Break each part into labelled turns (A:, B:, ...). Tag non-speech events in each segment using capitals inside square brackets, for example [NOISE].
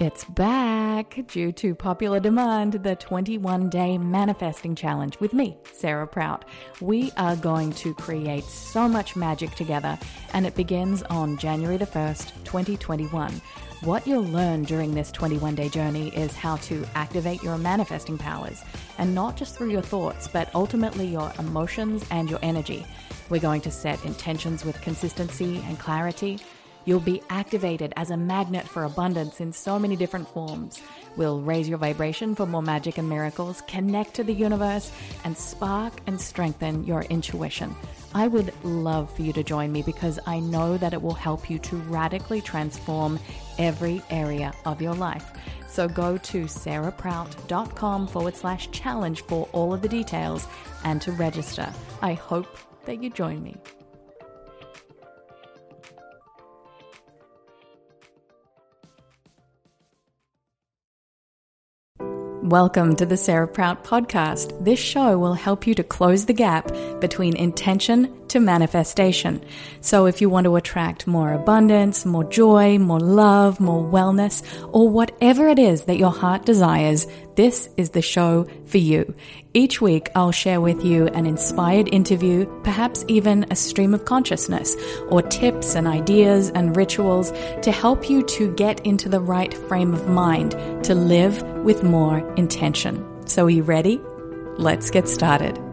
A: It's back due to popular demand, the 21 day manifesting challenge with me, Sarah Prout. We are going to create so much magic together, and it begins on January the 1st, 2021. What you'll learn during this 21 day journey is how to activate your manifesting powers, and not just through your thoughts, but ultimately your emotions and your energy. We're going to set intentions with consistency and clarity You'll be activated as a magnet for abundance in so many different forms. We'll raise your vibration for more magic and miracles, connect to the universe, and spark and strengthen your intuition. I would love for you to join me because I know that it will help you to radically transform every area of your life. So go to sarahprout.com forward slash challenge for all of the details and to register. I hope that you join me. Welcome to the Sarah Prout podcast. This show will help you to close the gap between intention to manifestation. So if you want to attract more abundance, more joy, more love, more wellness, or whatever it is that your heart desires, this is the show for you. Each week, I'll share with you an inspired interview, perhaps even a stream of consciousness, or tips and ideas and rituals to help you to get into the right frame of mind to live with more intention. So, are you ready? Let's get started.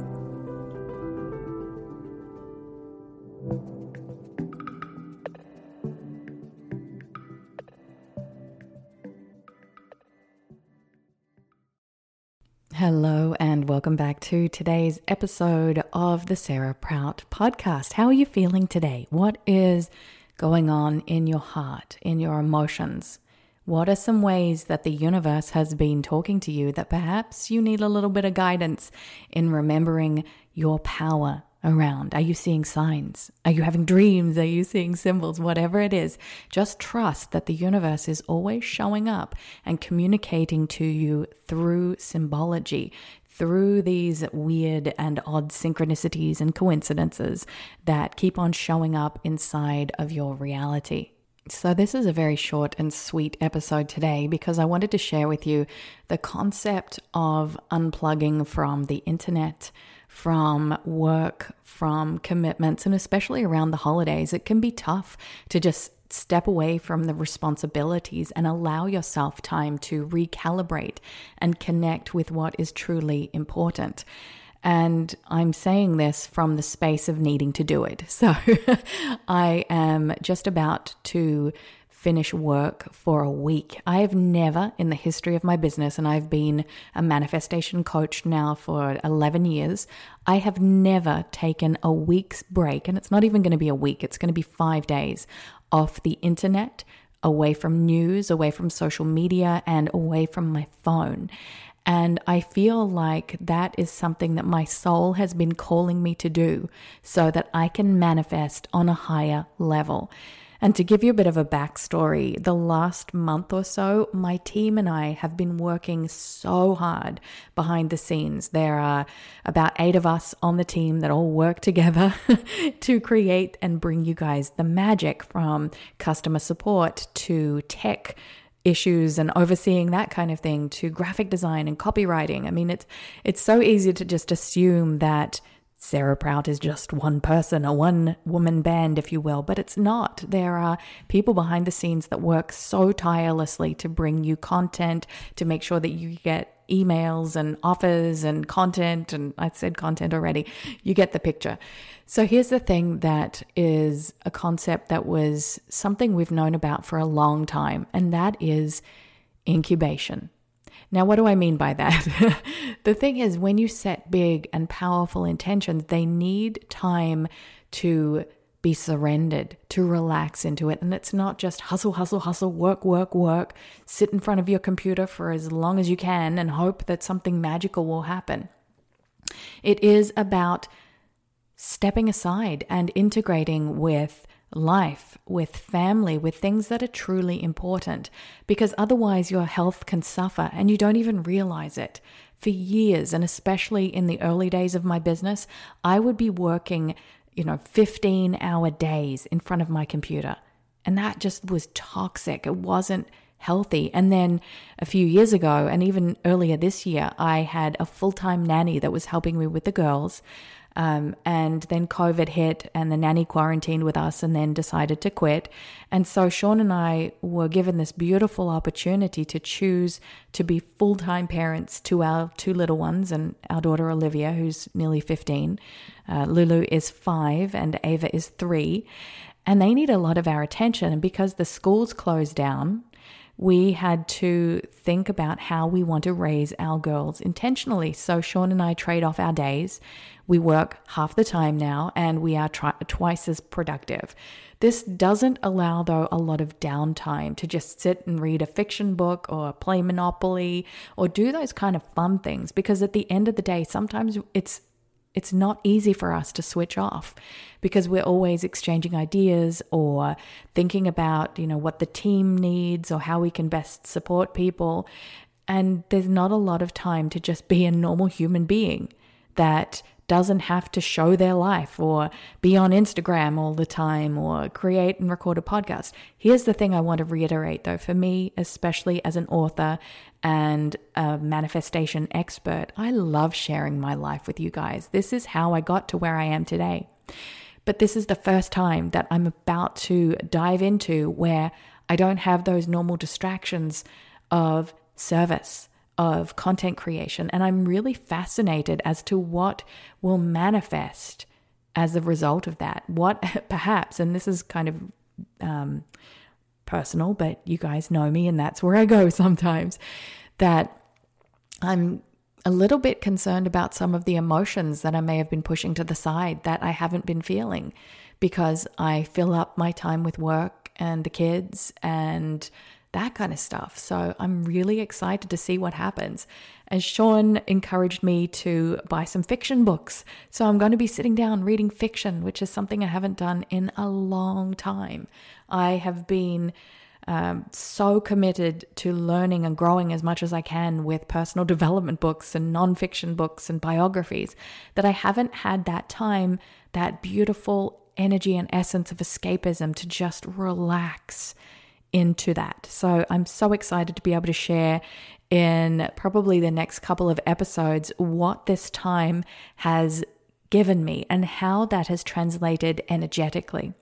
A: Welcome back to today's episode of the Sarah Prout podcast. How are you feeling today? What is going on in your heart, in your emotions? What are some ways that the universe has been talking to you that perhaps you need a little bit of guidance in remembering your power around? Are you seeing signs? Are you having dreams? Are you seeing symbols? Whatever it is, just trust that the universe is always showing up and communicating to you through symbology, through these weird and odd synchronicities and coincidences that keep on showing up inside of your reality. So, this is a very short and sweet episode today because I wanted to share with you the concept of unplugging from the internet, from work, from commitments, and especially around the holidays. It can be tough to just step away from the responsibilities and allow yourself time to recalibrate and connect with what is truly important. And I'm saying this from the space of needing to do it. [LAUGHS] So I am just about to finish work for a week. I have never in the history of my business, and I've been a manifestation coach now for 11 years, I have never taken a week's break, and it's not even going to be a week, it's going to be five days off the internet, away from news, away from social media, and away from my phone. And I feel like that is something that my soul has been calling me to do so that I can manifest on a higher level. And to give you a bit of a backstory, the last month or so, my team and I have been working so hard behind the scenes. There are about eight of us on the team that all work together [LAUGHS] to create and bring you guys the magic from customer support to tech issues and overseeing that kind of thing to graphic design and copywriting. I mean, it's it's so easy to just assume that Sarah Prout is just one person, a one woman band, if you will, but it's not. There are people behind the scenes that work so tirelessly to bring you content, to make sure that you get emails and offers and content. And I said content already. You get the picture. So here's the thing that is a concept that was something we've known about for a long time, and that is incubation. Now, what do I mean by that? [LAUGHS] the thing is, when you set big and powerful intentions, they need time to be surrendered, to relax into it. And it's not just hustle, hustle, hustle, work, work, work, sit in front of your computer for as long as you can and hope that something magical will happen. It is about stepping aside and integrating with life, with family, with things that are truly important, because otherwise your health can suffer and you don't even realize it. For years, and especially in the early days of my business, I would be working, you know, 15 hour days in front of my computer. And that just was toxic. It wasn't healthy. And then a few years ago, and even earlier this year, I had a full time nanny that was helping me with the girls. Um, and then COVID hit, and the nanny quarantined with us and then decided to quit. And so Sean and I were given this beautiful opportunity to choose to be full time parents to our two little ones and our daughter Olivia, who's nearly 15. Uh, Lulu is five, and Ava is three. And they need a lot of our attention. And because the schools closed down, we had to think about how we want to raise our girls intentionally. So Sean and I trade off our days. We work half the time now and we are tri- twice as productive. This doesn't allow, though, a lot of downtime to just sit and read a fiction book or play Monopoly or do those kind of fun things because at the end of the day, sometimes it's it's not easy for us to switch off because we're always exchanging ideas or thinking about, you know, what the team needs or how we can best support people. And there's not a lot of time to just be a normal human being that doesn't have to show their life or be on Instagram all the time or create and record a podcast. Here's the thing I want to reiterate though, for me, especially as an author and a manifestation expert, I love sharing my life with you guys. This is how I got to where I am today. But this is the first time that I'm about to dive into where I don't have those normal distractions of service of content creation. And I'm really fascinated as to what will manifest as a result of that. What [LAUGHS] perhaps, and this is kind of um, personal, but you guys know me, and that's where I go [LAUGHS] sometimes, that I'm a little bit concerned about some of the emotions that I may have been pushing to the side that I haven't been feeling because I fill up my time with work and the kids and that kind of stuff. So I'm really excited to see what happens. And Sean encouraged me to buy some fiction books. So I'm going to be sitting down reading fiction, which is something I haven't done in a long time. I have been um, so committed to learning and growing as much as I can with personal [LAUGHS] development books and nonfiction books and biographies that I haven't had that time, that beautiful energy and essence of escapism to just relax into that. So I'm so excited to be able to share in probably the next couple of episodes what this time has given me and how that has translated energetically.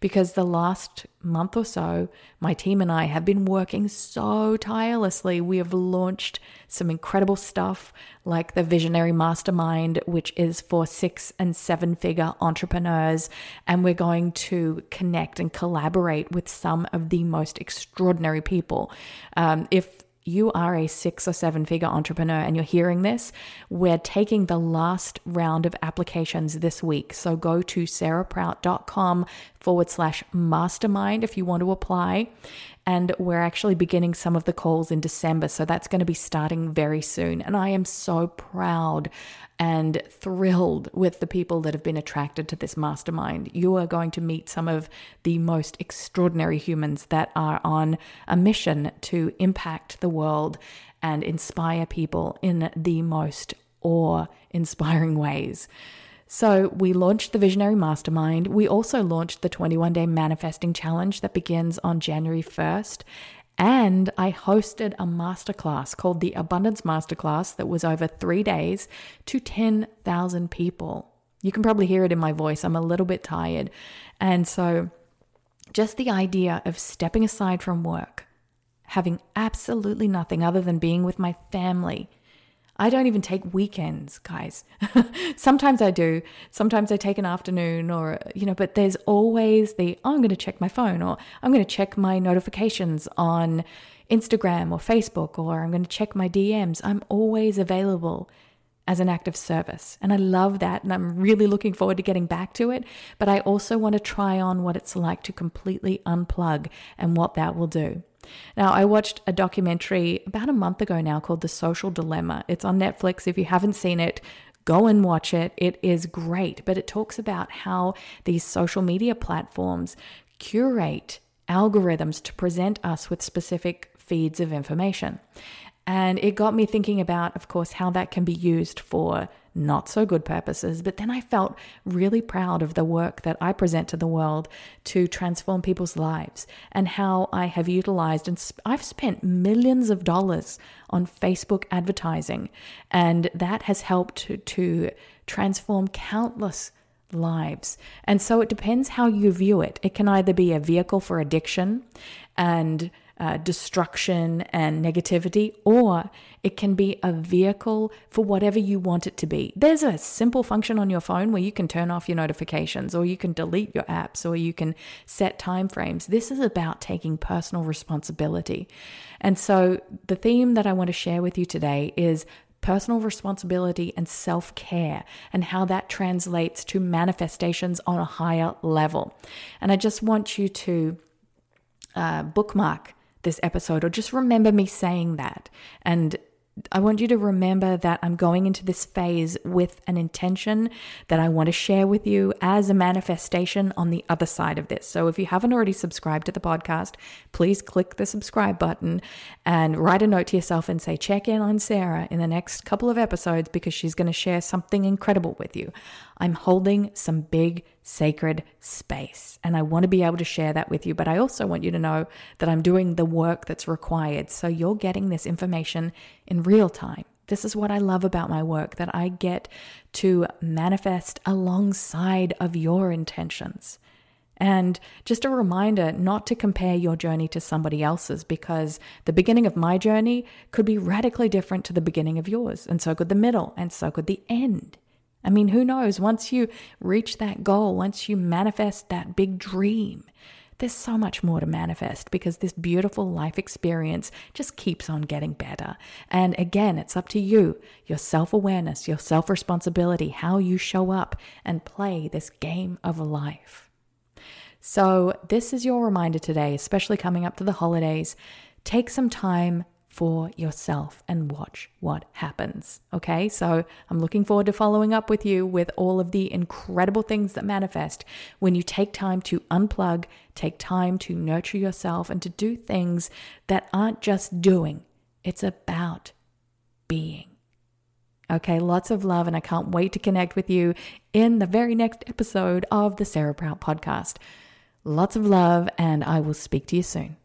A: Because the last month or so, my team and I have been working so tirelessly. We have launched some incredible stuff like the Visionary Mastermind, which is for six and seven figure entrepreneurs. And we're going to connect and collaborate with some of the most extraordinary people. Um, if you are a six or seven figure entrepreneur and you're hearing this, we're taking the last round of applications this week. So go to sarahprout.com forward slash mastermind if you want to apply. And we're actually beginning some of the calls in December. So that's going to be starting very soon. And I am so proud and thrilled with the people that have been attracted to this mastermind. You are going to meet some of the most extraordinary humans that are on a mission to impact the world and inspire people in the most awe inspiring ways. So, we launched the Visionary Mastermind. We also launched the 21 Day Manifesting Challenge that begins on January 1st. And I hosted a masterclass called the Abundance Masterclass that was over three days to 10,000 people. You can probably hear it in my voice. I'm a little bit tired. And so, just the idea of stepping aside from work, having absolutely nothing other than being with my family I don't even take weekends, guys. [LAUGHS] Sometimes I do. Sometimes I take an afternoon or, you know, but there's always the, oh, I'm going to check my phone or I'm going to check my notifications on Instagram or Facebook or I'm going to check my DMs. I'm always available as an act of service. And I love that. And I'm really looking forward to getting back to it. But I also want to try on what it's like to completely unplug and what that will do. Now, I watched a documentary about a month ago now called The Social Dilemma. It's on Netflix. If you haven't seen it, go and watch it. It is great, but it talks about how these social media platforms curate algorithms to present us with specific feeds of information. And it got me thinking about, of course, how that can be used for not so good purposes. But then I felt really proud of the work that I present to the world to transform people's lives and how I have utilized and sp- I've spent millions of dollars on Facebook advertising. And that has helped to, to transform countless lives. And so it depends how you view it. It can either be a vehicle for addiction and uh, destruction and negativity, or it can be a vehicle for whatever you want it to be. There's a simple function on your phone where you can turn off your notifications, or you can delete your apps, or you can set time frames. This is about taking personal responsibility. And so, the theme that I want to share with you today is personal responsibility and self care, and how that translates to manifestations on a higher level. And I just want you to uh, bookmark this episode, or just remember me saying that. And I want you to remember that I'm going into this phase with an intention that I want to share with you as a manifestation on the other side of this. So if you haven't already subscribed to the podcast, please click the subscribe button and write a note to yourself and say, check in on Sarah in the next couple of episodes because she's going to share something incredible with you. I'm holding some big sacred space. And I want to be able to share that with you, but I also want you to know that I'm doing the work that's required. So you're getting this information in real time. This is what I love about my work that I get to manifest alongside of your intentions. And just a reminder not to compare your journey to somebody else's because the beginning of my journey could be radically different to the beginning of yours, and so could the middle, and so could the end. I mean, who knows? Once you reach that goal, once you manifest that big dream, there's so much more to manifest because this beautiful life experience just keeps on getting better. And again, it's up to you, your self awareness, your self responsibility, how you show up and play this game of life. So, this is your reminder today, especially coming up to the holidays. Take some time for yourself and watch what happens. Okay, so I'm looking forward to following up with you with all of the incredible things that manifest when you take time to unplug, take time to nurture yourself, and to do things that aren't just doing, it's about being. Okay, lots of love, and I can't wait to connect with you in the very next episode of the Sarah Prout podcast. Lots of love, and I will speak to you soon.